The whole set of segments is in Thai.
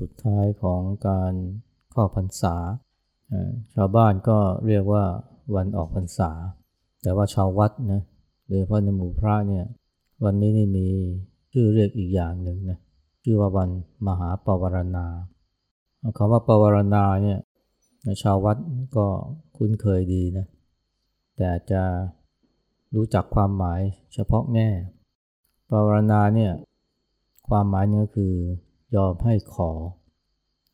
สุดท้ายของการเข้าพรรษา ชาวบ้านก็เรียกว่าวันออกพรรษา แต่ว่าชาววัดนะโดยเฉพาะในหมู่พระเนี่ยวันนี้นี่มีชื่อเรียกอีกอย่างหนึ่งนะชื่อว่าวันมหาปวารณาคำว่าปวารณาเนี่ยชาววัดก็คุ้นเคยดีนะแต่จะรู้จักความหมายเฉพาะแง่ปวารณาเนี่ยความหมายนี่ก็คือ ยอมให้ขอ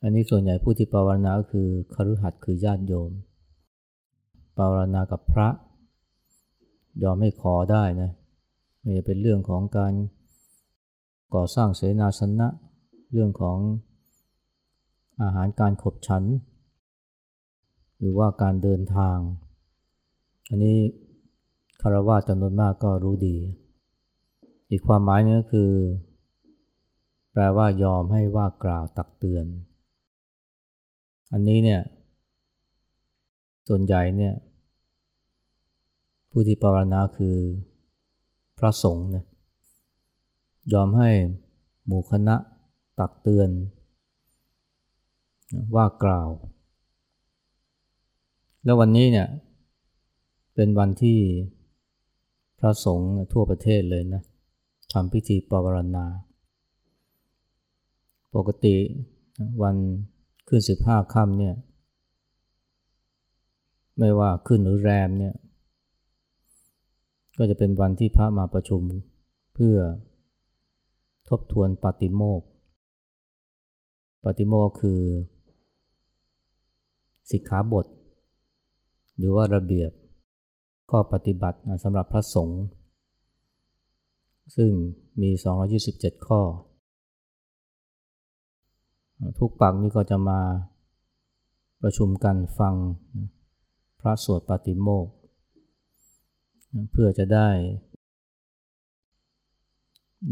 อันนี้ส่วนใหญ่ผู้ที่ปวารณาก็คือคฤหัสถ์คือญาติโยมปวารณากับพระ ยอมให้ขอได้นะไม่จะเป็นเรื่องของการก่อสร้างเสนาสนะ เรื่องของอาหารการขบฉัน หรือว่าการเดินทาง อันนี้คารวะจำนวนมากก็รู้ดี อีกความหมายนึงก็คือ แปลว่ายอมให้ว่ากล่าวตักเตือน อันนี้เนี่ย ส่วนใหญ่เนี่ย ผู้ที่ปรารณาคือพระสงฆ์นี่ยอมให้หมู่คณะตักเตือน ว่ากล่าว แล้ววันนี้เนี่ย เป็นวันที่พระสงฆ์ทั่วประเทศเลยนะทำพิธีปวารณา ปกติวันขึ้นสิบห้าค่ำเนี่ย ไม่ว่าขึ้นหรือแรมเนี่ย ก็จะเป็นวันที่พระมาประชุมเพื่อทบทวนปฏิโมกปฏิโมกคือ สิกขาบท หรือว่าระเบียบข้อปฏิบัติสำหรับพระสงฆ์ซึ่งมี 227 ข้อ ทุกปักนี้ก็จะมาประชุมกันฟังพระสวดปฏิโมกเพื่อจะได้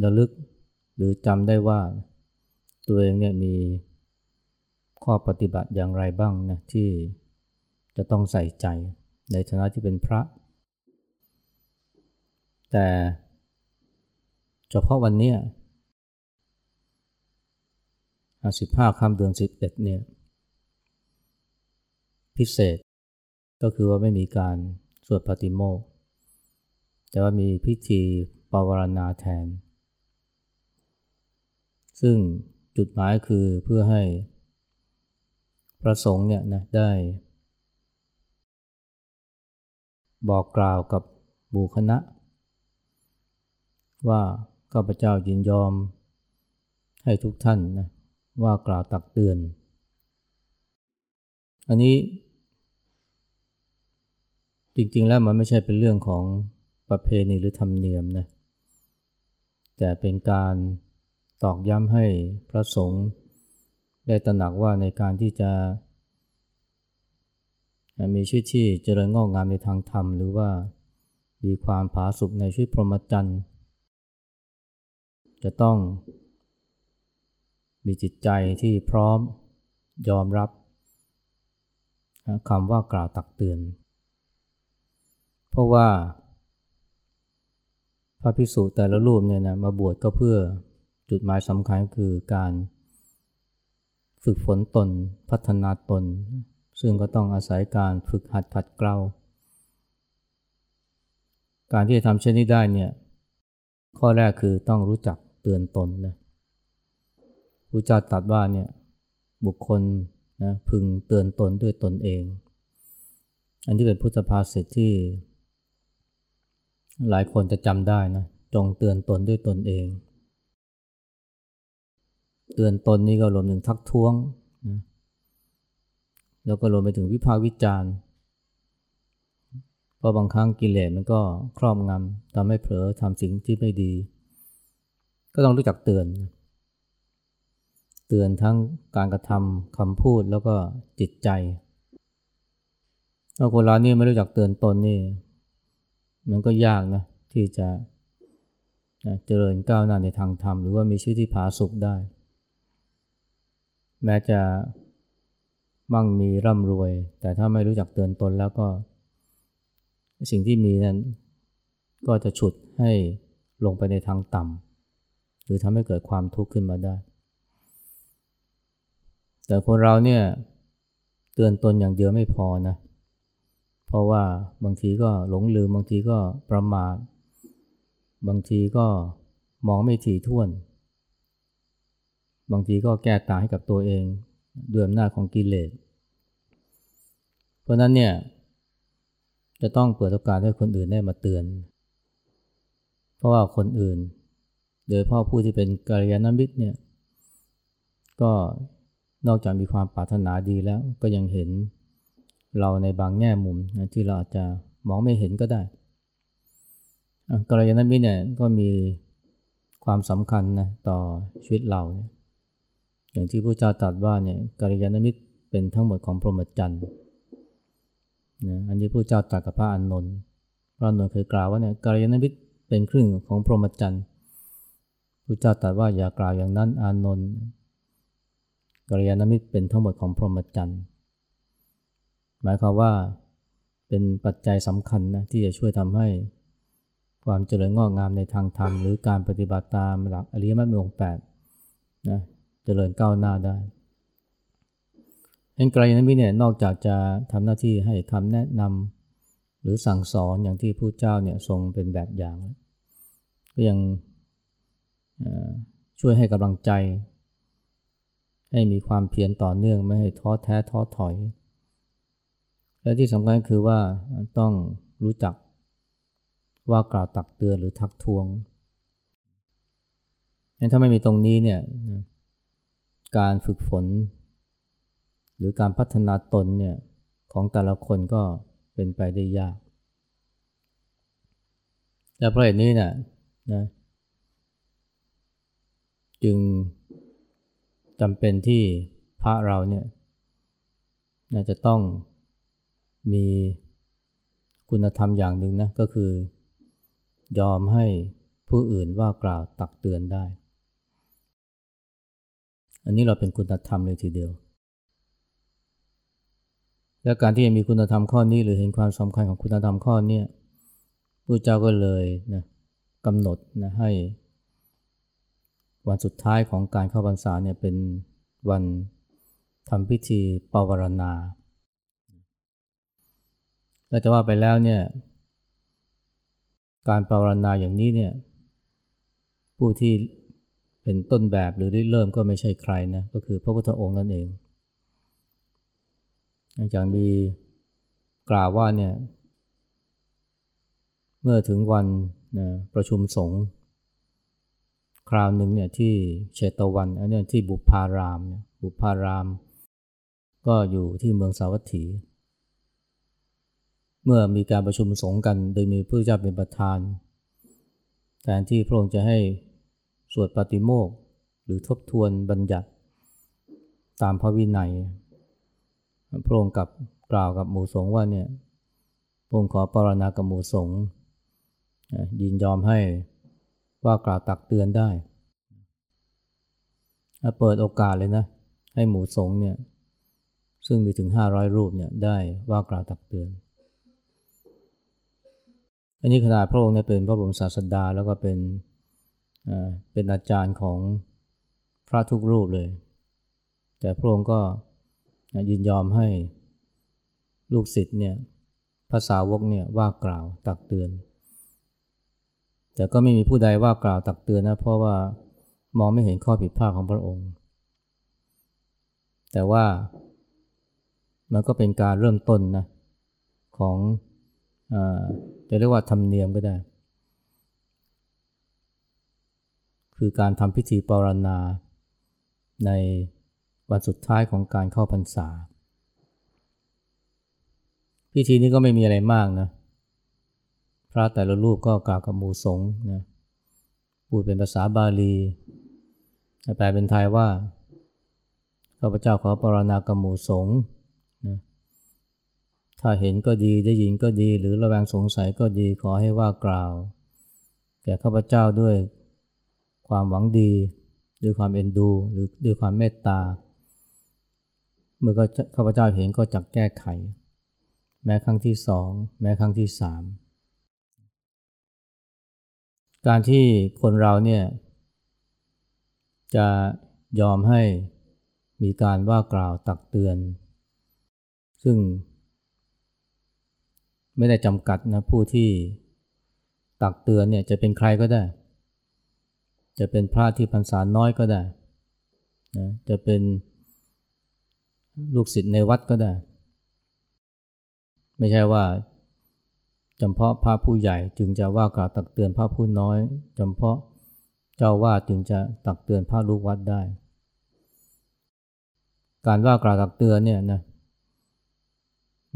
ระลึกหรือจำได้ว่าตัวเองเนี่ยมีข้อปฏิบัติอย่างไรบ้างนะที่จะต้องใส่ใจในฐานะที่เป็นพระ แต่เฉพาะวันนี้ สิบห้าค่ำเดือนสิบเอ็ดเนี่ยพิเศษ ก็คือว่าไม่มีการสวดปฏิโมกแต่ว่ามีพิธีปวารณาแทน ซึ่งจุดหมายคือเพื่อให้พระสงฆ์เนี่ยนะได้ บอกกล่าวกับบูคณะ ว่าข้าพเจ้ายินยอมให้ทุกท่านนะ ว่ากล่าวตักเตือน อันนี้ จริงๆแล้วมันไม่ใช่เป็นเรื่องของประเพณีหรือธรรมเนียมนะแต่เป็นการตอกย้ำให้พระสงฆ์ได้ตระหนักว่าในการที่จะมีชีวิตที่เจริญงอกงามในทางธรรม หรือว่ามีความผาสุกในชีวิตพรหมจรรย์จะต้อง มีจิตใจที่พร้อมยอมรับคำว่ากล่าวตักเตือน เพราะว่า พระพิสุแต่ละรูปเนี่ยนะมาบวชก็เพื่อจุดหมายสำคัญคือการฝึกฝนตนพัฒนาตน ซึ่งก็ต้องอาศัยการฝึกหัดขัดเกลาการที่จะทำเช่นนี้ได้เนี่ยข้อแรกคือต้องรู้จักเตือนตนนะ พระเจ้าตรัสว่าเนี่ยบุคคลนะพึงเตือนตนด้วยตนเอง อันที่เป็นพุทธภาษิตที่ หลายคนจะจำได้นะจงเตือนตนด้วยตนเอง เตือนตนนี่ก็รวมถึงทักท้วงนะแล้วก็รวมไปถึงวิพากษ์วิจารณ์เพราะบางครั้งกิเลสมันก็ครอบงำทำให้เผลอทำสิ่งที่ไม่ดี ก็ต้องรู้จักเตือน เตือนทั้งการกระทำคำพูดแล้วก็จิตใจถ้าคนเรานี่ไม่รู้จักเตือนตนนี่ มันก็ยากนะที่จะเจริญก้าวหน้าในทางธรรม หรือว่ามีชีวิตที่ผาสุกได้ แม้จะมั่งมีร่ำรวย แต่ถ้าไม่รู้จักเตือนตนแล้วก็ สิ่งที่มีนั้น ก็จะฉุดให้ลงไปในทางต่ำหรือทำให้เกิดความทุกข์ขึ้นมาได้ แต่คนเราเนี่ยเตือนตนอย่างเดียวไม่พอนะ เพราะว่าบางทีก็หลงลืม บางทีก็ประมาท บางทีก็มองไม่ถี่ถ้วน บางทีก็แก้ตาให้กับตัวเองด้วยอำนาจของกิเลส เพราะนั้นเนี่ยจะต้องเปิดโอกาสให้คนอื่นได้มาเตือน เพราะว่าคนอื่น โดยพ่อผู้ที่เป็นกัลยาณมิตรเนี่ยก็ นอกจากมีความปรารถนาดีแล้วก็ยังเห็นเราในบางแง่มุมนะที่เราอาจจะมองไม่เห็นก็ได้กัลยาณมิตรเนี่ยก็มีความสำคัญนะต่อชีวิตเรา อย่างที่พระเจ้าตรัสว่าเนี่ยกัลยาณมิตรเป็นทั้งหมดของพรหมจรรย์นะอันนี้พระเจ้าตรัสกับพระอานนท์พระอานนท์เคยกล่าวว่าเนี่ยกัลยาณมิตรเป็นครึ่งของพรหมจรรย์พระเจ้าตรัสว่าอย่ากล่าวอย่างนั้นอานนท์ กัลยาณมิตรเป็นทั้งหมดของพรหมจรรย์ หมายความว่าเป็นปัจจัยสำคัญนะที่จะช่วยทำให้ความเจริญงอกงามในทางธรรม หรือการปฏิบัติตามหลักอริยมรรคมีองค์แปดนะเจริญก้าวหน้าได้เอ็นไกลนั้นมิเนี่ยนอกจากจะทำหน้าที่ให้คำแนะนำหรือสั่งสอนอย่างที่ผู้เจ้าเนี่ยทรงเป็นแบบอย่าง ก็ยังช่วยให้กำลังใจ ให้มีความเพียรต่อเนื่องไม่ให้ท้อแท้ท้อถอย และที่สำคัญคือว่าต้องรู้จักว่ากล่าวตักเตือนหรือทักท้วงงั้นถ้าไม่มีตรงนี้เนี่ยการฝึกฝน หรือการพัฒนาตนเนี่ยของแต่ละคนก็เป็นไปได้ยาก และเพราะเหตุนี้เนี่ยนะจึง จำเป็นที่พระเราเนี่ยน่าจะต้องมีคุณธรรมอย่างหนึ่งนะก็คือยอมให้ผู้อื่นว่ากล่าวตักเตือนได้ อันนี้เราเป็นคุณธรรมเลยทีเดียว และการที่จะมีคุณธรรมข้อนี้หรือเห็นความสำคัญของคุณธรรมข้อนี้พระเจ้าก็เลยนะกำหนดนะให้ วันสุดท้ายของการเข้าพรรษาเนี่ยเป็นวันทำพิธีปวารณาและจะว่าไปแล้วเนี่ย การปรารณาอย่างนี้เนี่ย ผู้ที่เป็นต้นแบบหรือริเริ่มก็ไม่ใช่ใครนะ ก็คือพระพุทธองค์นั่นเองอาจารย์มีกล่าวว่าเนี่ย เมื่อถึงวันนะประชุมสงฆ์ คราวหนึ่งเนี่ยที่เชตวันอันนี้ที่บุพารามเนี่ยบุพาราม ก็อยู่ที่เมืองสาวัตถี เมื่อมีการประชุมสงฆ์กันโดยมีพระเจ้าเป็นประธานแทนที่พระองค์จะให้สวดปฏิโมกหรือทบทวนบัญญัติตามพระวินัย พระองค์กับกล่าวกับหมู่สงฆ์ว่าเนี่ยพระองค์ขอปรณากับหมู่สงฆ์ยินยอมให้ ว่ากล่าวตักเตือนได้ เปิดโอกาสเลยนะ ให้หมู่สงฆ์เนี่ยซึ่งมีถึง 500 รูปเนี่ยได้ว่ากล่าวตักเตือน อันนี้ขนาดพระองค์เนี่ยเป็นพระบรมศาสดาแล้วก็เป็นเป็นอาจารย์ของพระทุกรูปเลย แต่พระองค์ก็ยินยอมให้ลูกศิษย์เนี่ยภาษาวกเนี่ยว่ากล่าวตักเตือน แต่ก็ไม่มีผู้ใดว่ากล่าวตักเตือนนะ เพราะว่ามองไม่เห็นข้อผิดพลาดของพระองค์ แต่ว่ามันก็เป็นการเริ่มต้นนะของจะเรียกว่าธรรมเนียมก็ได้ คือการทำพิธีปรณาในวันสุดท้ายของการเข้าพรรษา พิธีนี้ก็ไม่มีอะไรมากนะ ระแต่ละรูปก็กล่าวกับหมู่สงฆ์นะพูดเป็นภาษาบาลีแปลเป็นไทยว่าข้าพเจ้าขอปรณากับหมู่สงฆ์ถ้าเห็นก็ดีได้ยินก็ดี หรือระแวงสงสัยก็ดีขอให้ว่ากล่าว แก่ข้าพเจ้าด้วยความหวังดี ด้วยความเอ็นดู หรือด้วยความเมตตา เมื่อข้าพเจ้าเห็นก็จักแก้ไข แม้ครั้งที่สอง แม้ครั้งที่สาม การที่คนเราเนี่ยจะยอมให้มีการว่ากล่าวตักเตือน ซึ่งไม่ได้จำกัดนะผู้ที่ตักเตือนเนี่ยจะเป็นใครก็ได้ จะเป็นพระที่พรรษาน้อยก็ได้นะจะเป็นลูกศิษย์ในวัดก็ได้ ไม่ใช่ว่า จำเพาะพระผู้ใหญ่จึงจะว่ากล่าวตักเตือนพระผู้น้อยจำเพาะเจ้าว่าจึงจะตักเตือนพระลูกวัดได้ การว่ากล่าวตักเตือนเนี่ยนะ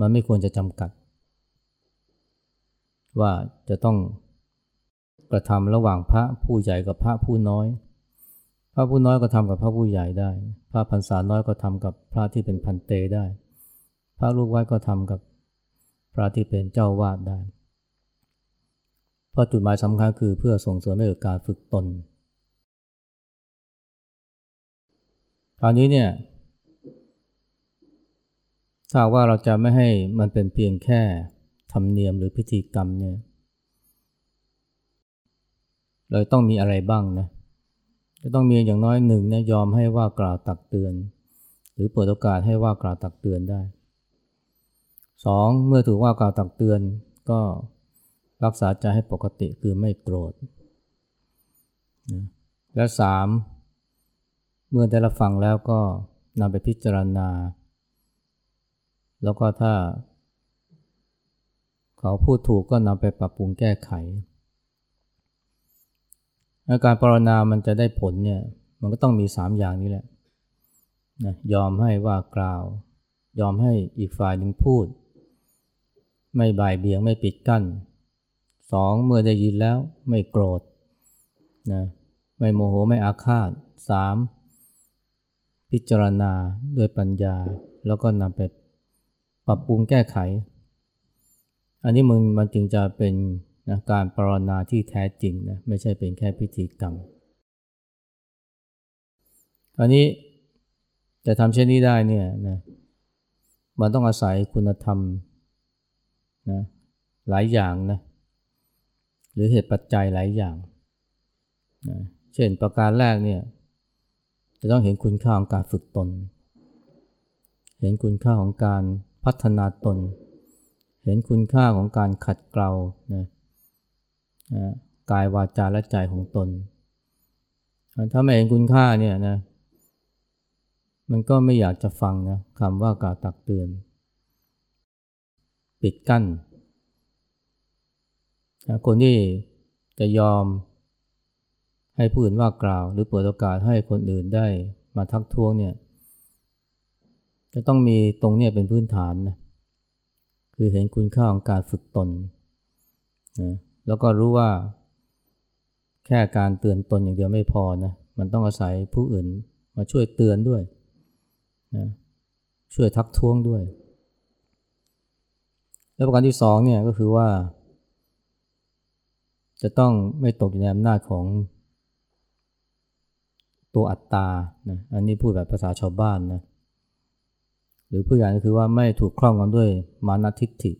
มันไม่ควรจะจำกัด ว่าจะต้องกระทำระหว่างพระผู้ใหญ่กับพระผู้น้อย พระผู้น้อยก็ทำกับพระผู้ใหญ่ได้ พระพรรษาน้อยก็ทำกับพระที่เป็นพันเตได้ พระลูกวัดก็ทำกับ พระที่เป็นเจ้าวาดได้ เพราะจุดหมายสำคัญคือเพื่อส่งเสริมให้เกิดการฝึกตน คราวนี้เนี่ย ถ้าว่าเราจะไม่ให้มันเป็นเพียงแค่ธรรมเนียมหรือพิธีกรรมเนี่ย เราต้องมีอะไรบ้างนะจะต้องมีอย่างน้อยหนึ่งนะยอมให้ว่ากล่าวตักเตือน หรือเปิดโอกาสให้ว่ากล่าวตักเตือนได้ สองเมื่อถูกว่ากล่าวตักเตือนก็รักษาใจให้ปกติคือไม่โกรธนะและสามเมื่อได้รับฟังแล้วก็นำไปพิจารณา แล้วก็ถ้า เขาพูดถูกก็นำไปปรับปรุงแก้ไขอาการปรนนามันจะได้ผลเนี่ยมันก็ต้องมีสามอย่างนี้แหละนะยอมให้ว่ากล่าว ยอมให้อีกฝ่ายหนึ่งพูด ไม่บ่ายเบี่ยงไม่ปิดกั้นสองเมื่อได้ยินแล้วไม่โกรธนะไม่โมโหไม่อาฆาตสามพิจารณาด้วยปัญญา แล้วก็นำไปปรับปรุงแก้ไข อันนี้มึงมันจึงจะเป็นนะการปรนนาที่แท้จริงนะไม่ใช่เป็นแค่พิธีกรรมอันนี้จะทำเช่นนี้ได้เนี่ยนะมันต้องอาศัยคุณธรรม นะหลายอย่างนะหรือเหตุปัจจัยหลายอย่างนะเช่นประการแรกเนี่ยจะต้องเห็นคุณค่าของการฝึกตน เห็นคุณค่าของการพัฒนาตน เห็นคุณค่าของการขัดเกลานะกายวาจาและใจของตน ถ้าไม่เห็นคุณค่าเนี่ยนะมันก็ไม่อยากจะฟังนะคำว่ากล่าวตักเตือน ปิดกั้น คนที่จะยอมให้ผู้อื่นว่ากล่าว หรือเปิดโอกาสให้คนอื่นได้มาทักท้วงเนี่ยจะต้องมีตรงนี้เป็นพื้นฐานนะคือเห็นคุณค่าของการฝึกตนนะแล้วก็รู้ว่า แค่การเตือนตนอย่างเดียวไม่พอนะมันต้องอาศัยผู้อื่นมาช่วยเตือนด้วยนะช่วยทักท้วงด้วย แล้วประการที่สองเนี่ยก็คือว่า จะต้องไม่ตกอยู่ในอำนาจของตัวอัตตานะอันนี้พูดแบบภาษาชาวบ้านนะหรือผู้ใหญ่ก็คือว่าไม่ถูกครอบงำด้วยมานะทิฏฐิ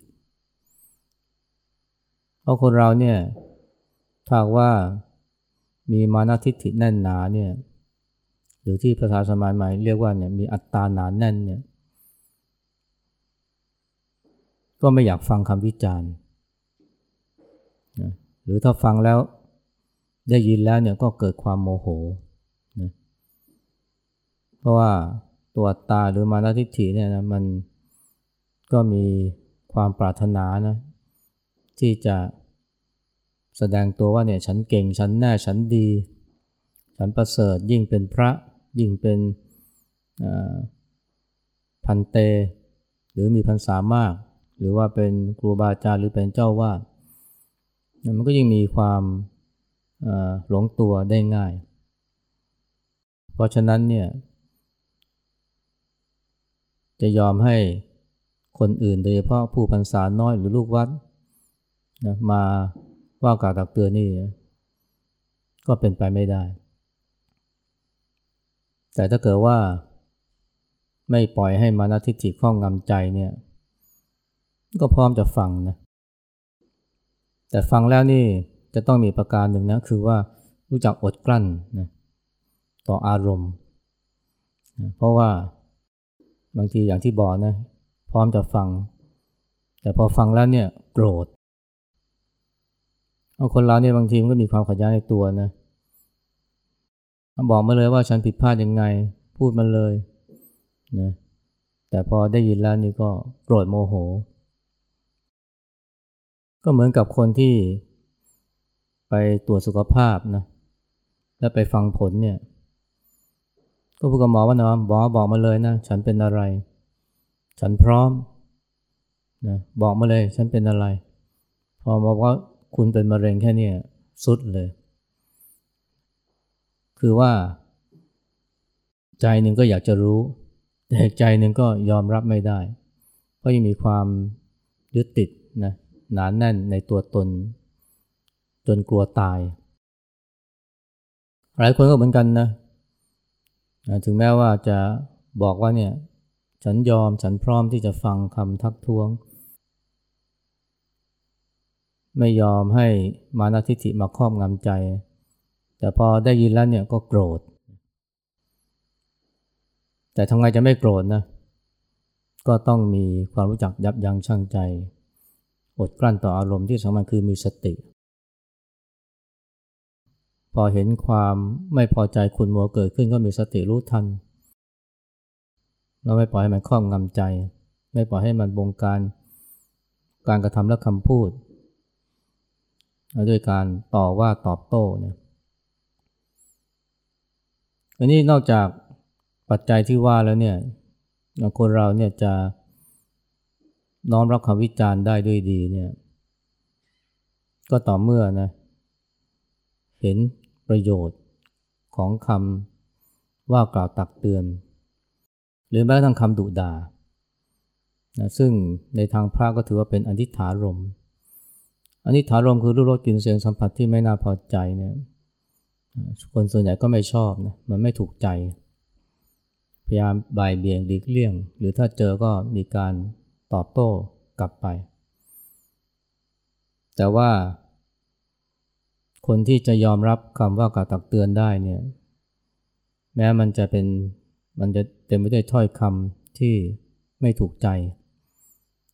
เพราะคนเราเนี่ยถ้าว่ามีมานะทิฏฐิแน่นหนาเนี่ยหรือที่ภาษาสมัยใหม่เรียกว่าเนี่ยมีอัตตาหนาแน่นเนี่ย ก็ไม่อยากฟังคำวิจารณ์นะหรือถ้าฟังแล้วได้ยินแล้วเนี่ยก็เกิดความโมโหนะเพราะว่าตัวตาหรือมานะทิฏฐิเนี่ยนะมันก็มีความปรารถนานะที่จะแสดงตัวว่าเนี่ยฉันเก่งฉันแน่ฉันดี ฉันประเสริฐยิ่งเป็นพระยิ่งเป็นพันเต หรือมีพรรษามาก หรือว่าเป็นครูบาอาจารย์หรือเป็นเจ้าวาดมันก็ยิ่งมีความหลงตัวได้ง่าย เพราะฉะนั้นเนี่ย จะยอมให้คนอื่นโดยเฉพาะผู้พรรษาน้อยหรือลูกวัดนะมาว่ากล่าวตักเตือนนี่ ก็เป็นไปไม่ได้ แต่ถ้าเกิดว่าไม่ปล่อยให้มานาทิฏฐิข้องงำใจเนี่ย ก็พร้อมจะฟังนะ แต่ฟังแล้วนี่จะต้องมีประการหนึ่งนะ คือว่ารู้จักอดกลั้นนะต่ออารมณ์เพราะว่าบางทีอย่างที่บอกนะ พร้อมจะฟัง แต่พอฟังแล้วเนี่ยโกรธเอาคนเราเนี่ยบางทีมันก็มีความขัดแย้งในตัวนะบอกมาเลยว่าฉันผิดพลาดยังไง พูดมาเลยนะแต่พอได้ยินแล้วนี่ก็โกรธโมโห ก็เหมือนกับคนที่ไปตรวจสุขภาพนะแล้วไปฟังผลเนี่ย ก็พูดกับหมอว่านะหมอบอกมาเลยนะฉันเป็นอะไร ฉันพร้อมนะบอกมาเลยฉันเป็นอะไร พอบอกว่าคุณเป็นมะเร็งแค่นี้สุดเลย คือว่า ใจหนึ่งก็อยากจะรู้ แต่ใจหนึ่งก็ยอมรับไม่ได้ เพราะยังมีความยึดติดนะ หนานแน่นในตัวตน จนกลัวตาย หลายคนก็เหมือนกันนะถึงแม้ว่าจะบอกว่าเนี่ยฉันยอมฉันพร้อมที่จะฟังคำทักท้วง ไม่ยอมให้มานาทิฐิมาครอบงำใจ แต่พอได้ยินแล้วเนี่ยก็โกรธ แต่ทำไงจะไม่โกรธนะ ก็ต้องมีความรู้จักยับยั้งชั่งใจ อดกลั้นต่ออารมณ์ที่สำคัญคือมีสติ พอเห็นความไม่พอใจคุณมัวเกิดขึ้นก็มีสติรู้ทัน เราไม่ปล่อยให้มันครอบงำใจ ไม่ปล่อยให้มันบงการ การกระทำและคำพูดด้วยการต่อว่าตอบโต้เนี่ยอันนี้นอกจากปัจจัยที่ว่าแล้วเนี่ยคนเราเนี่ยจะ น้อมรับคำวิจารณ์ได้ด้วยดีเนี่ยก็ต่อเมื่อนะเห็นประโยชน์ของคำว่ากล่าวตักเตือน หรือแม้กระทั่งคำดุด่านะซึ่งในทางพระก็ถือว่าเป็นอธิษฐารมอันนี้ถารมคือรูปรสกลิ่นเสียงสัมผัสที่ไม่น่าพอใจเนี่ยคนส่วนใหญ่ก็ไม่ชอบนะมันไม่ถูกใจ พยายามบ่ายเบี่ยงหลีกเลี่ยง หรือถ้าเจอก็มีการ ตอบโต้กลับไป แต่ว่า คนที่จะยอมรับคำว่ากล่าวตักเตือนได้เนี่ยแม้มันจะเป็นมันจะเต็มไปด้วยถ้อยคำที่ไม่ถูกใจ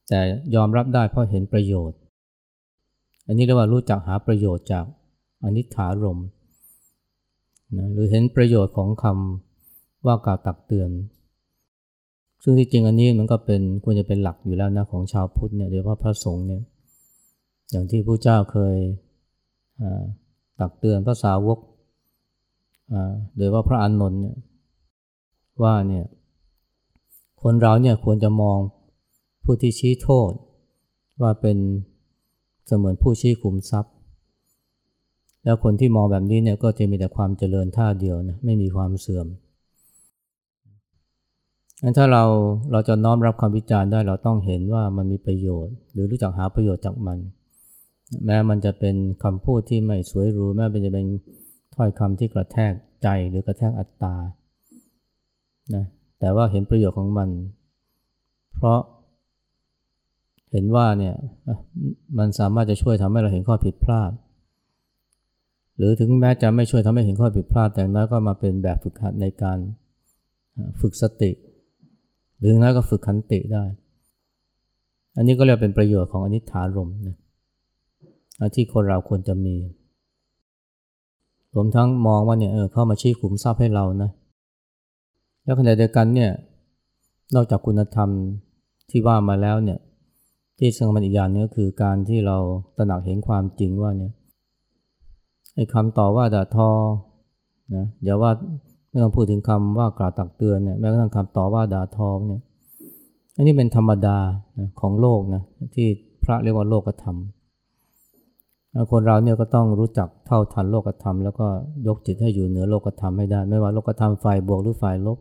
แต่ยอมรับได้เพราะเห็นประโยชน์ อันนี้เรียกว่ารู้จักหาประโยชน์จากอนิถารมนะหรือเห็นประโยชน์ของคำว่ากล่าวตักเตือน ซึ่งที่จริงอันนี้มันก็เป็นควรจะเป็นหลักอยู่แล้วนะของชาวพุทธเนี่ยโดยเฉพาะพระสงฆ์เนี่ยอย่างที่พระเจ้าเคยตักเตือนพระสาวกโดยว่าพระอานนท์เนี่ยว่าเนี่ยคนเราเนี่ยควรจะมองผู้ที่ชี้โทษ ว่าเป็นเสมือนผู้ชี้ขุมทรัพย์ แล้วคนที่มองแบบนี้เนี่ยก็จะมีแต่ความเจริญท่าเดียวนะไม่มีความเสื่อม งั้นถ้าเราเราจะน้อมรับคำวิจารณ์ได้เราต้องเห็นว่ามันมีประโยชน์ หรือรู้จักหาประโยชน์จากมัน แม้มันจะเป็นคำพูดที่ไม่สวยหรูแม้เป็นจะเป็นถ้อยคำที่กระแทกใจหรือกระแทกอัตตานะแต่ว่าเห็นประโยชน์ของมัน เพราะเห็นว่าเนี่ยมันสามารถจะช่วยทำให้เราเห็นข้อผิดพลาด หรือถึงแม้จะไม่ช่วยทำให้เห็นข้อผิดพลาด แต่น้อยก็มาเป็นแบบฝึกหัดในการฝึกสติ หรือน้อยก็ฝึกขันติได้ อันนี้ก็เรียกเป็นประโยชน์ของอนิถารมนะที่คนเราควรจะมีรวมทั้งมองว่าเนี่ยเออเข้ามาชี้ขุมทรัพย์ให้เรานะแล้วขณะเดียวกันเนี่ยนอกจากคุณธรรมที่ว่ามาแล้วเนี่ยที่สำคัญอีกอย่างนึงก็คือการที่เราตระหนักเห็นความจริงว่าเนี่ยไอ้คำต่อว่าด่าทอนะเดี๋ยวว่า ไม่ต้องพูดถึงคำว่ากล่าวตักเตือนเนี่ยแม้กระทั่งคำต่อว่าด่าทอเนี่ยอันนี้เป็นธรรมดานะของโลกนะที่พระเรียกว่าโลกธรรมคนเราเนี่ยก็ต้องรู้จักเท่าทันโลกธรรม แล้วก็ยกจิตให้อยู่เหนือโลกธรรมให้ได้ ไม่ว่าโลกธรรมฝ่ายบวกหรือฝ่ายลบ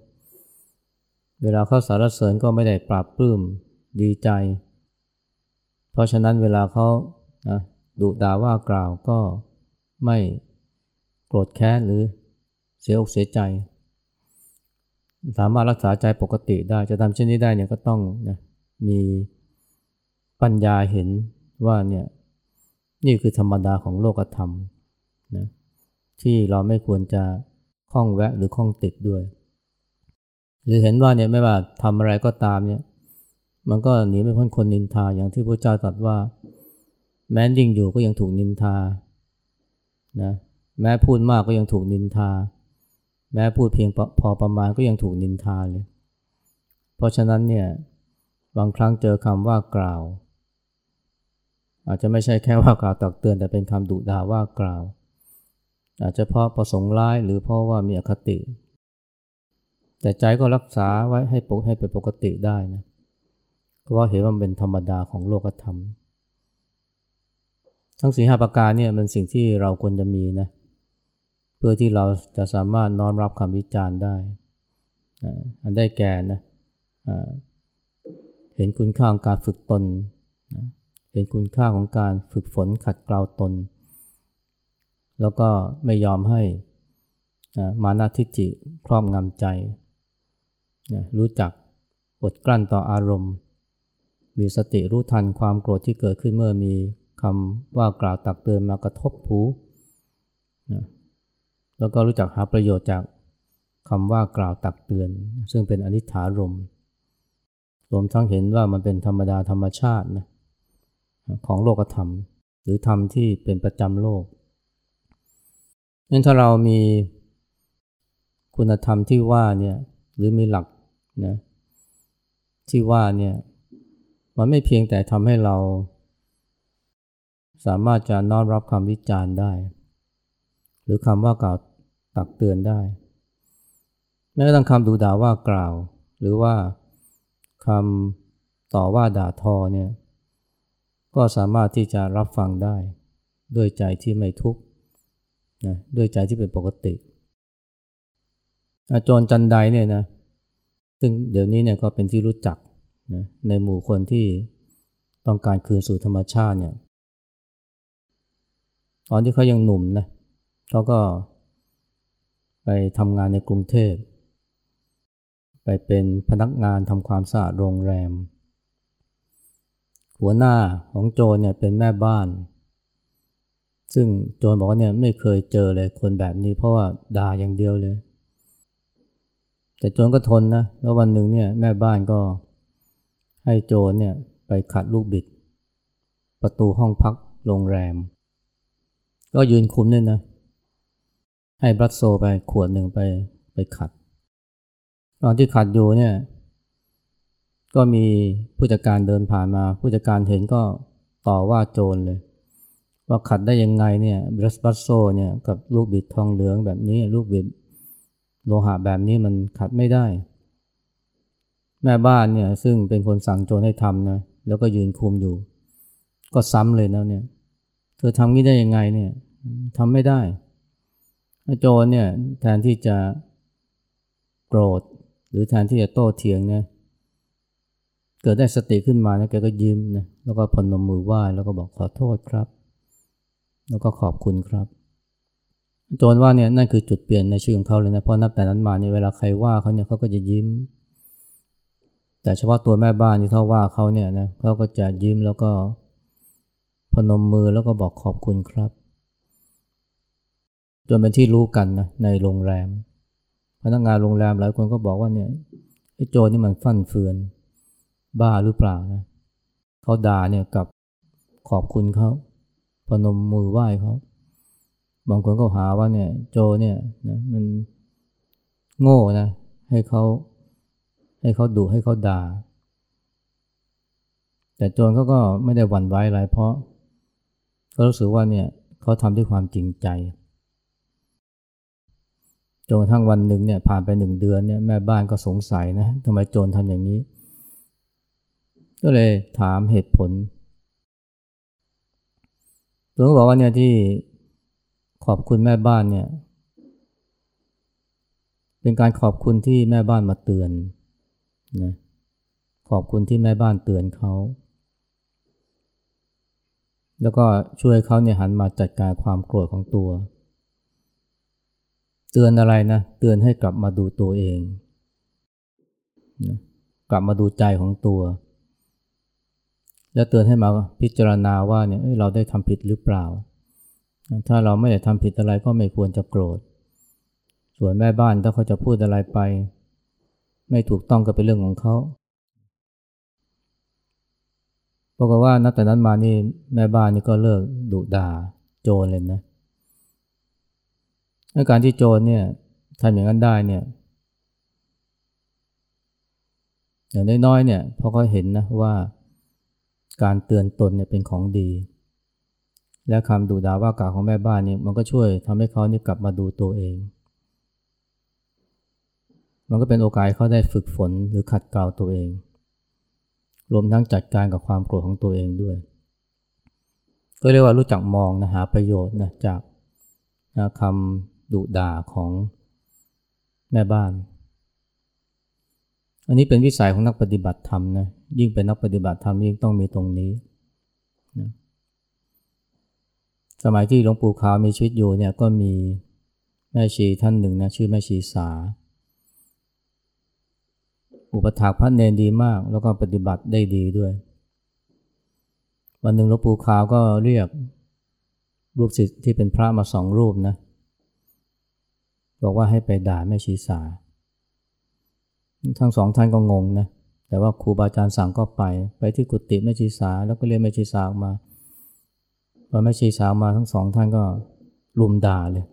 เวลาเขาสารเสริญก็ไม่ได้ปราบปลื้มดีใจ เพราะฉะนั้นเวลาเขาดุด่าว่ากล่าวก็ไม่โกรธแค้นหรือ เสียอกเสียใจ สามารถรักษาใจปกติได้จะทำเช่นนี้ได้เนี่ยก็ต้องนะมีปัญญาเห็นว่าเนี่ยนี่คือธรรมดาของโลกธรรมนะที่เราไม่ควรจะคล้องแวะหรือคล้องติดด้วย หรือเห็นว่าเนี่ยไม่ว่าทำอะไรก็ตามเนี่ยมันก็หนีไม่พ้นคนนินทาอย่างที่พระเจ้าตรัสว่า แม้ยิ่งอยู่ก็ยังถูกนินทานะแม้พูดมากก็ยังถูกนินทา แม้พูดเพียงพอประมาณก็ยังถูกนินทาเลย เพราะฉะนั้นเนี่ยบางครั้งเจอคำว่ากล่าว อาจจะไม่ใช่แค่ว่ากล่าวตักเตือนแต่เป็นคำดุด่าว่ากล่าว อาจจะเพราะประสงค์ร้ายหรือเพราะว่ามีอคติ แต่ใจก็รักษาไว้ให้ปกให้เป็นปกติได้นะเพราะเห็นว่ามันเป็นธรรมดาของโลกธรรม ทั้งสี่ห้าประการเนี่ยเป็นสิ่งที่เราควรจะมีนะ เพื่อที่เราจะสามารถน้อมรับคำวิจารณ์ได้ อันได้แก่นะเห็นคุณค่าของการฝึกตน เห็นคุณค่าของการฝึกฝนขัดเกลาตน แล้วก็ไม่ยอมให้มานาทิจิครอบงำใจ รู้จักอดกลั้นต่ออารมณ์ มีสติรู้ทันความโกรธที่เกิดขึ้นเมื่อมีคำว่ากล่าวตักเตือนมากระทบหู แล้วก็รู้จักหาประโยชน์จากคำว่ากล่าวตักเตือน ซึ่งเป็นอนิถารมรวมทั้งเห็นว่ามันเป็นธรรมดาธรรมชาตินะของโลกธรรม หรือธรรมที่เป็นประจำโลกนั้นถ้าเรามีคุณธรรมที่ว่าเนี่ยหรือมีหลักนะที่ว่าเนี่ยมันไม่เพียงแต่ทำให้เรา สามารถจะน้อมรับคำวิจารณ์ได้ หรือคำว่ากล่าวตักเตือนได้ แม้กระทั่งคำดูด่าว่ากล่าว หรือว่าคำต่อว่าด่าทอเนี่ยก็สามารถที่จะรับฟังได้ ด้วยใจที่ไม่ทุกข์นะด้วยใจที่เป็นปกติอาจารย์จันไดเนี่ยนะซึ่งเดี๋ยวนี้เนี่ยก็เป็นที่รู้จักนะในหมู่คนที่ต้องการคืนสู่ธรรมชาติเนี่ยตอนที่เขายังหนุ่มนะ เขาก็ไปทำงานในกรุงเทพ ไปเป็นพนักงานทำความสะอาดโรงแรม หัวหน้าของโจนเนี่ยเป็นแม่บ้าน ซึ่งโจนบอกว่าเนี่ยไม่เคยเจอเลยคนแบบนี้เพราะว่าด่าอย่างเดียวเลย แต่โจนก็ทนนะ แล้ววันหนึ่งเนี่ยแม่บ้านก็ให้โจนเนี่ยไปขัดลูกบิด ประตูห้องพักโรงแรม ก็ยืนคุมเนี่ยนะ ให้บรัสโซไปขวดหนึ่งไปไปขัดตอนที่ขัดอยู่เนี่ย ก็มีผู้จัดการเดินผ่านมา ผู้จัดการเห็นก็ต่อว่าโจรเลย ว่าขัดได้ยังไงเนี่ยบรัสบัสโซเนี่ยกับลูกบิดทองเหลืองแบบนี้ ลูกบิดโลหะแบบนี้มันขัดไม่ได้ แม่บ้านเนี่ยซึ่งเป็นคนสั่งโจรให้ทำนะแล้วก็ยืนคุมอยู่ ก็ซ้ำเลยนะเนี่ย เธอทำนี้ได้ยังไงเนี่ยทำไม่ได้ โจรเนี่ยแทนที่จะโกรธ หรือแทนที่จะโต้เถียงเนี่ยเกิดได้สติขึ้นมานะแกก็ยิ้มนะแล้วก็พนมมือไหว้แล้วก็บอกขอโทษครับ แล้วก็ขอบคุณครับ โจนว่าเนี่ยนั่นคือจุดเปลี่ยนในชีวิตของเขาเลยนะเพราะนับแต่นั้นมาเนี่ยเวลาใครว่าเขาเนี่ยเขาก็จะยิ้ม แต่เฉพาะตัวแม่บ้านที่เขาว่าเขาเนี่ยนะเขาก็จะยิ้มแล้วก็พนมมือแล้วก็บอกขอบคุณครับ จนเป็นที่รู้กันนะในโรงแรม พนักงานโรงแรมหลายคนก็บอกว่าเนี่ยไอ้โจนี่มันฟั่นเฟือน บ้าหรือเปล่านะเขาด่าเนี่ยกับขอบคุณเขาพนมมือไหว้เขาบางคนก็หาว่าเนี่ยโจเนี่ยนะมันโง่นะให้เขาให้เขาดุให้เขาด่า แต่โจนเขาก็ไม่ได้หวั่นไหวอะไรเพราะเขารู้สึกว่าเนี่ยเขาทำด้วยความจริงใจ จนกระทั่งวันหนึ่งเนี่ยผ่านไปหนึ่งเดือนเนี่ยแม่บ้านก็สงสัยนะทำไมโจรทำอย่างนี้ ก็เลยถามเหตุผลตัวก็บอกว่าเนี่ยที่ขอบคุณแม่บ้านเนี่ย เป็นการขอบคุณที่แม่บ้านมาเตือนนะขอบคุณที่แม่บ้านเตือนเขา แล้วก็ช่วยเขาเนี่ยหันมาจัดการความโกรธของตัวเเตือนอะไรนะ เตือนให้กลับมาดูตัวเองนะกลับมาดูใจของตัว แล้วเตือนให้มาพิจารณาว่าเนี่ยเราได้ทำผิดหรือเปล่า ถ้าเราไม่ได้ทำผิดอะไรก็ไม่ควรจะโกรธ ส่วนแม่บ้านถ้าเขาจะพูดอะไรไป ไม่ถูกต้องก็เป็นเรื่องของเขาปรากฏว่านับแต่นั้นมานี่แม่บ้านนี่ก็เลิกดุด่าโจรเลยนะ การที่โจรเนี่ยทำอย่างนั้นได้เนี่ย อย่างน้อยๆเนี่ยพอเขาเห็นนะว่าการเตือนตนเนี่ยเป็นของดี และคำดูด่าว่ากล่าวของแม่บ้านนี่มันก็ช่วยทำให้เขานี่กลับมาดูตัวเอง มันก็เป็นโอกาสเขาได้ฝึกฝนหรือขัดเกลาตัวเอง รวมทั้งจัดการกับความโกรธของตัวเองด้วย ก็เรียกว่ารู้จักมองนะหาประโยชน์นะจากนะคำ ดุด่าของแม่บ้าน อันนี้เป็นวิสัยของนักปฏิบัติธรรมนะยิ่งเป็นนักปฏิบัติธรรมยิ่งต้องมีตรงนี้นะสมัยที่หลวงปู่ขาวมีชีวิตอยู่เนี่ยก็มีแม่ชีท่านหนึ่งนะชื่อแม่ชีสา อุปถากพระเนนดีมาก แล้วก็ปฏิบัติได้ดีด้วย วันหนึ่งหลวงปู่ขาวก็เรียกลูกศิษย์ที่เป็นพระมาสองรูปนะ บอกว่าให้ไปด่าแม่ชีสา ทั้งสองท่านก็งงนะ แต่ว่าครูบาอาจารย์สั่งก็ไป ไปที่กุฏิแม่ชีสา แล้วก็เรียกแม่ชีสาออกมา พอแม่ชีสามาทั้งสองท่านก็ลุมด่าเลย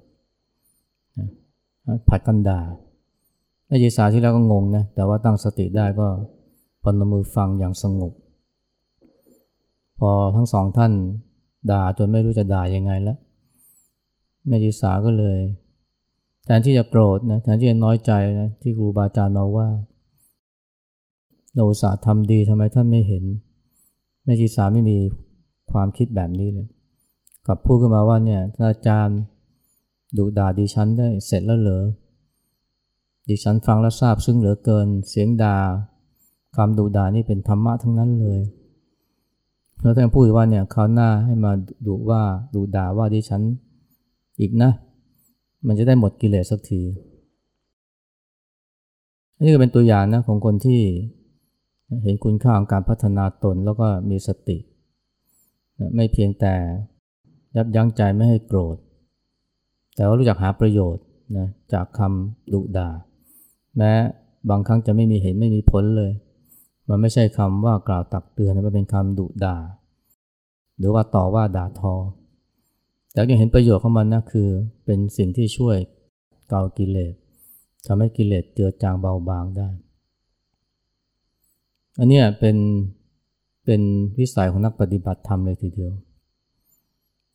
ผัดกันด่าแม่ชีสาที่แล้วก็งงนะ แต่ว่าตั้งสติได้ก็ปนมือฟังอย่างสงบ พอทั้งสองท่านด่าจนไม่รู้จะด่ายังไงแล้วแม่ชีสาก็เลย แทนที่จะโกรธนะแทนที่จะน้อยใจนะที่ครูบาอาจารย์มาว่าเราอุตส่าห์ทำดีทำไมท่านไม่เห็นแม่ชีสาไม่มีความคิดแบบนี้เลยกลับพูดขึ้นมาว่าเนี่ยอาจารย์ดุด่าดิฉันได้เสร็จแล้วเหรอดิฉันฟังแล้วทราบซึ่งเหลือเกินเสียงด่าคำดุด่านี่เป็นธรรมะทั้งนั้นเลยแล้วท่านพูดว่าเนี่ยเขาหน้าให้มาดุว่าดุด่าว่าดิฉันอีกนะ มันจะได้หมดกิเลสสักที อันนี้ก็เป็นตัวอย่างนะของคนที่เห็นคุณค่าของการพัฒนาตนแล้วก็มีสติ ไม่เพียงแต่ยับยั้งใจไม่ให้โกรธ แต่ว่ารู้จักหาประโยชน์นะจากคำดุด่า แม้บางครั้งจะไม่มีเหตุไม่มีผลเลย มันไม่ใช่คำว่ากล่าวตักเตือนมันเป็นคำดุด่า หรือว่าต่อว่าด่าทอ แต่ยังเห็นประโยชน์ของมันนะคือเป็นสิ่งที่ช่วยเกากิเลสทำให้กิเลสเจือจางเบาบางได้ อันนี้เป็นเป็นวิสัยของนักปฏิบัติธรรมเลยทีเดียว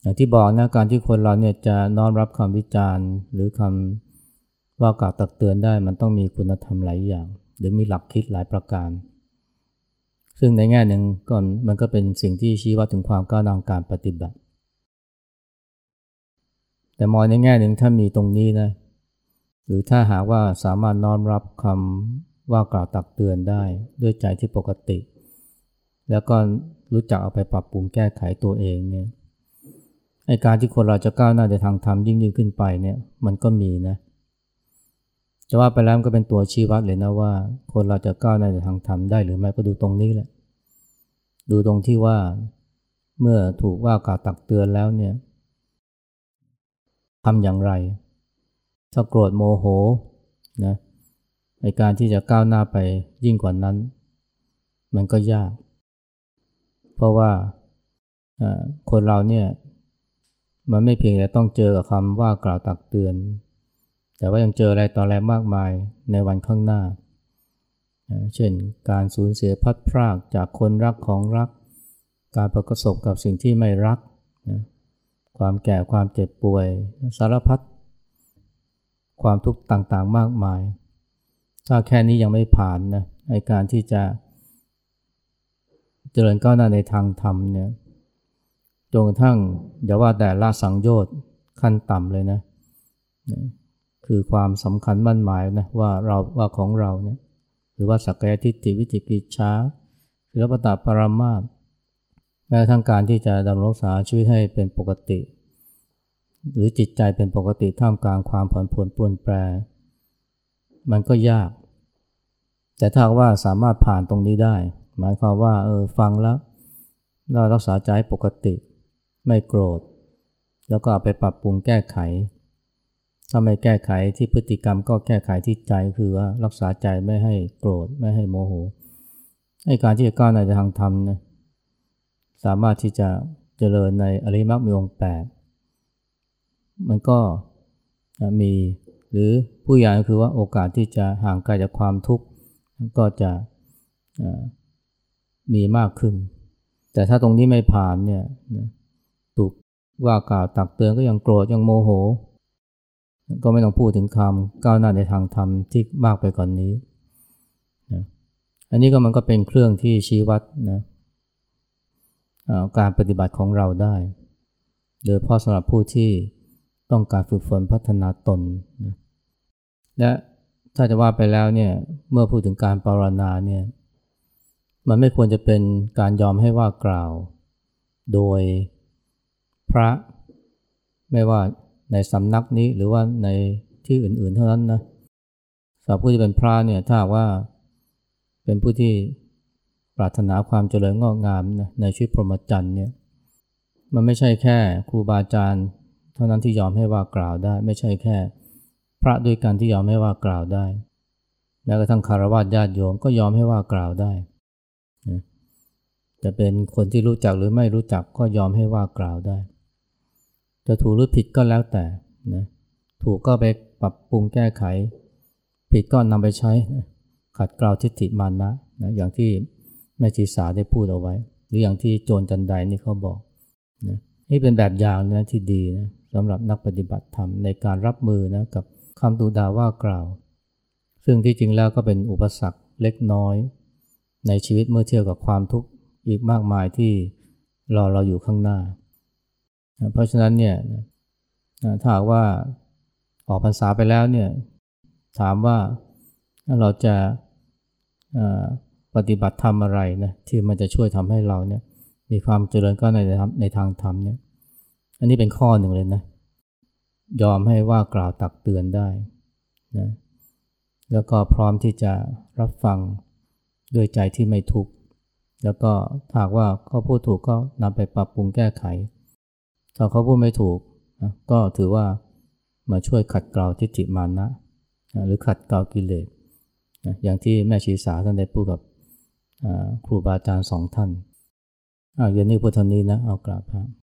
อย่างที่บอกนะการที่คนเราเนี่ยจะน้อมรับคำวิจารณ์ หรือคำว่ากล่าวตักเตือนได้ มันต้องมีคุณธรรมหลายอย่าง หรือมีหลักคิดหลายประการ ซึ่งในแง่หนึ่งก่อนมันก็เป็นสิ่งที่ชี้ว่าถึงความก้าวหน้าการปฏิบัติ แต่มองในแง่หนึ่งถ้ามีตรงนี้นะหรือถ้าหากว่าสามารถน้อมรับคำว่ากล่าวตักเตือนได้ ด้วยใจที่ปกติ แล้วก็รู้จักเอาไปปรับปรุงแก้ไขตัวเองเนี่ยไอการที่คนเราจะก้าวหน้าในทางธรรมยิ่งยิ่งขึ้นไปเนี่ยมันก็มีนะจะว่าไปแล้วก็เป็นตัวชี้วัดเลยนะว่า คนเราจะก้าวหน้าในทางธรรมได้หรือไม่ก็ดูตรงนี้แหละ ดูตรงที่ว่าเมื่อถูกว่ากล่าวตักเตือนแล้วเนี่ย ทำอย่างไร ถ้าโกรธโมโหนะในการที่จะก้าวหน้าไปยิ่งกว่านั้น มันก็ยาก เพราะว่าคนเราเนี่ย มันไม่เพียงแต่ต้องเจอกับคำว่ากล่าวตักเตือน แต่ว่ายังเจออะไรต่ออะไรมากมายในวันข้างหน้า เช่นการสูญเสียพัดพรากจากคนรักของรัก การประสบกับสิ่งที่ไม่รัก ความแก่ความเจ็บป่วย สารพัดความทุกข์ต่างๆมากมาย ถ้าแค่นี้ยังไม่ผ่านนะในการที่จะเจริญก้าวหน้าในทางธรรมเนี่ยจนกระทั่งอย่าว่าแต่ละสังโยชน์ขั้นต่ำเลยนะ คือความสำคัญมั่นหมายนะว่าเราว่าของเราเนี่ยหรือว่าสักยทิฏฐิวิจิกิจชาหรือปตาปรามาส แม้ทั้งการที่จะดำรงษาชีวิตให้เป็นปกติ หรือจิตใจเป็นปกติท่ามกลางความผ่อนผันปรวนแปร มันก็ยาก แต่ถ้าว่าสามารถผ่านตรงนี้ได้ หมายความว่าเออฟังแล้วเรารักษาใจปกติ ไม่โกรธ แล้วก็เอาไปปรับปรุงแก้ไข ถ้าไม่แก้ไขที่พฤติกรรมก็แก้ไขที่ใจคือว่ารักษาใจไม่ให้โกรธไม่ให้โมโหให้การที่จะก้าวในทางธรรมนะ สามารถที่จะเจริญในอริมักมีองค์แปดมันก็มีหรือผู้ใหญ่ก็คือว่าโอกาสที่จะห่างไกลจากความทุกข์ก็จะมีมากขึ้น แต่ถ้าตรงนี้ไม่ผ่านเนี่ยถูกว่ากล่าวตักเตือนก็ยังโกรธยังโมโห ก็ไม่ต้องพูดถึงคำก้าวหน้าในทางธรรมที่มากไปกว่านนี้นะอันนี้ก็มันก็เป็นเครื่องที่ชี้วัดนะ การปฏิบัติของเราได้ โดยเพราะสำหรับผู้ที่ต้องการฝึกฝนพัฒนาตนนะและถ้าจะว่าไปแล้วเนี่ยเมื่อพูดถึงการปรนนาเนี่ยมันไม่ควรจะเป็นการยอมให้ว่ากล่าว โดยพระไม่ว่าในสำนักนี้หรือว่าในที่อื่นๆเท่านั้นนะสำหรับผู้ที่เป็นพระเนี่ยถ้าว่าเป็นผู้ที่ ปรารถนาความเจริญงอกงามนะในชีวิตพรหมจรรย์เนี่ยมันไม่ใช่แค่ครูบาอาจารย์ เท่านั้นที่ยอมให้ว่ากล่าวได้ ไม่ใช่แค่ พระด้วยกันที่ยอมให้ว่ากล่าวได้แม้กระทั่งคารวะญาติโยมก็ยอมให้ว่ากล่าวได้จะเป็นคนที่รู้จักหรือไม่รู้จักก็ยอมให้ว่ากล่าวได้ จะถูกหรือผิดก็แล้วแต่นะถูกก็ไปปรับปรุงแก้ไข ผิดก็นำไปใช้นะขัดเกลาทิฏฐิมานะนะอย่างที่ แม่ชีสาได้พูดเอาไว้ หรืออย่างที่โจรจันไดนี่เขาบอกนะนี่เป็นแบบอย่างนะที่ดีนะสำหรับนักปฏิบัติธรรมในการรับมือนะกับคำตูดาว่ากล่าว ซึ่งที่จริงแล้วก็เป็นอุปสรรคเล็กน้อย ในชีวิตเมื่อเทียบกับความทุกข์อีกมากมายที่รอเราอยู่ข้างหน้า เพราะฉะนั้นเนี่ยถ้าว่าออกพรรษาไปแล้วเนี่ยถามว่าเราจะ ปฏิบัติธรรมอะไรนะที่มันจะช่วยทำให้เราเนี่ยมีความเจริญก็ในในทางธรรมเนี่ยอันนี้เป็นข้อหนึ่งเลยนะ ยอมให้ว่ากล่าวตักเตือนได้นะแล้วก็พร้อมที่จะรับฟังด้วยใจที่ไม่ทุกข์แล้วก็หากว่าเขาพูดถูกก็นำไปปรับปรุงแก้ไข ถ้าเขาพูดไม่ถูกนะก็ถือว่ามาช่วยขัดเกลาทิฏฐิมานะนะหรือขัดเกลากิเลสนะอย่างที่แม่ชีสาท่านได้พูดกับ ครูบาอาจารย์สองท่านอ้าเย็นนี้พุทธนี้นะเอากราบพระ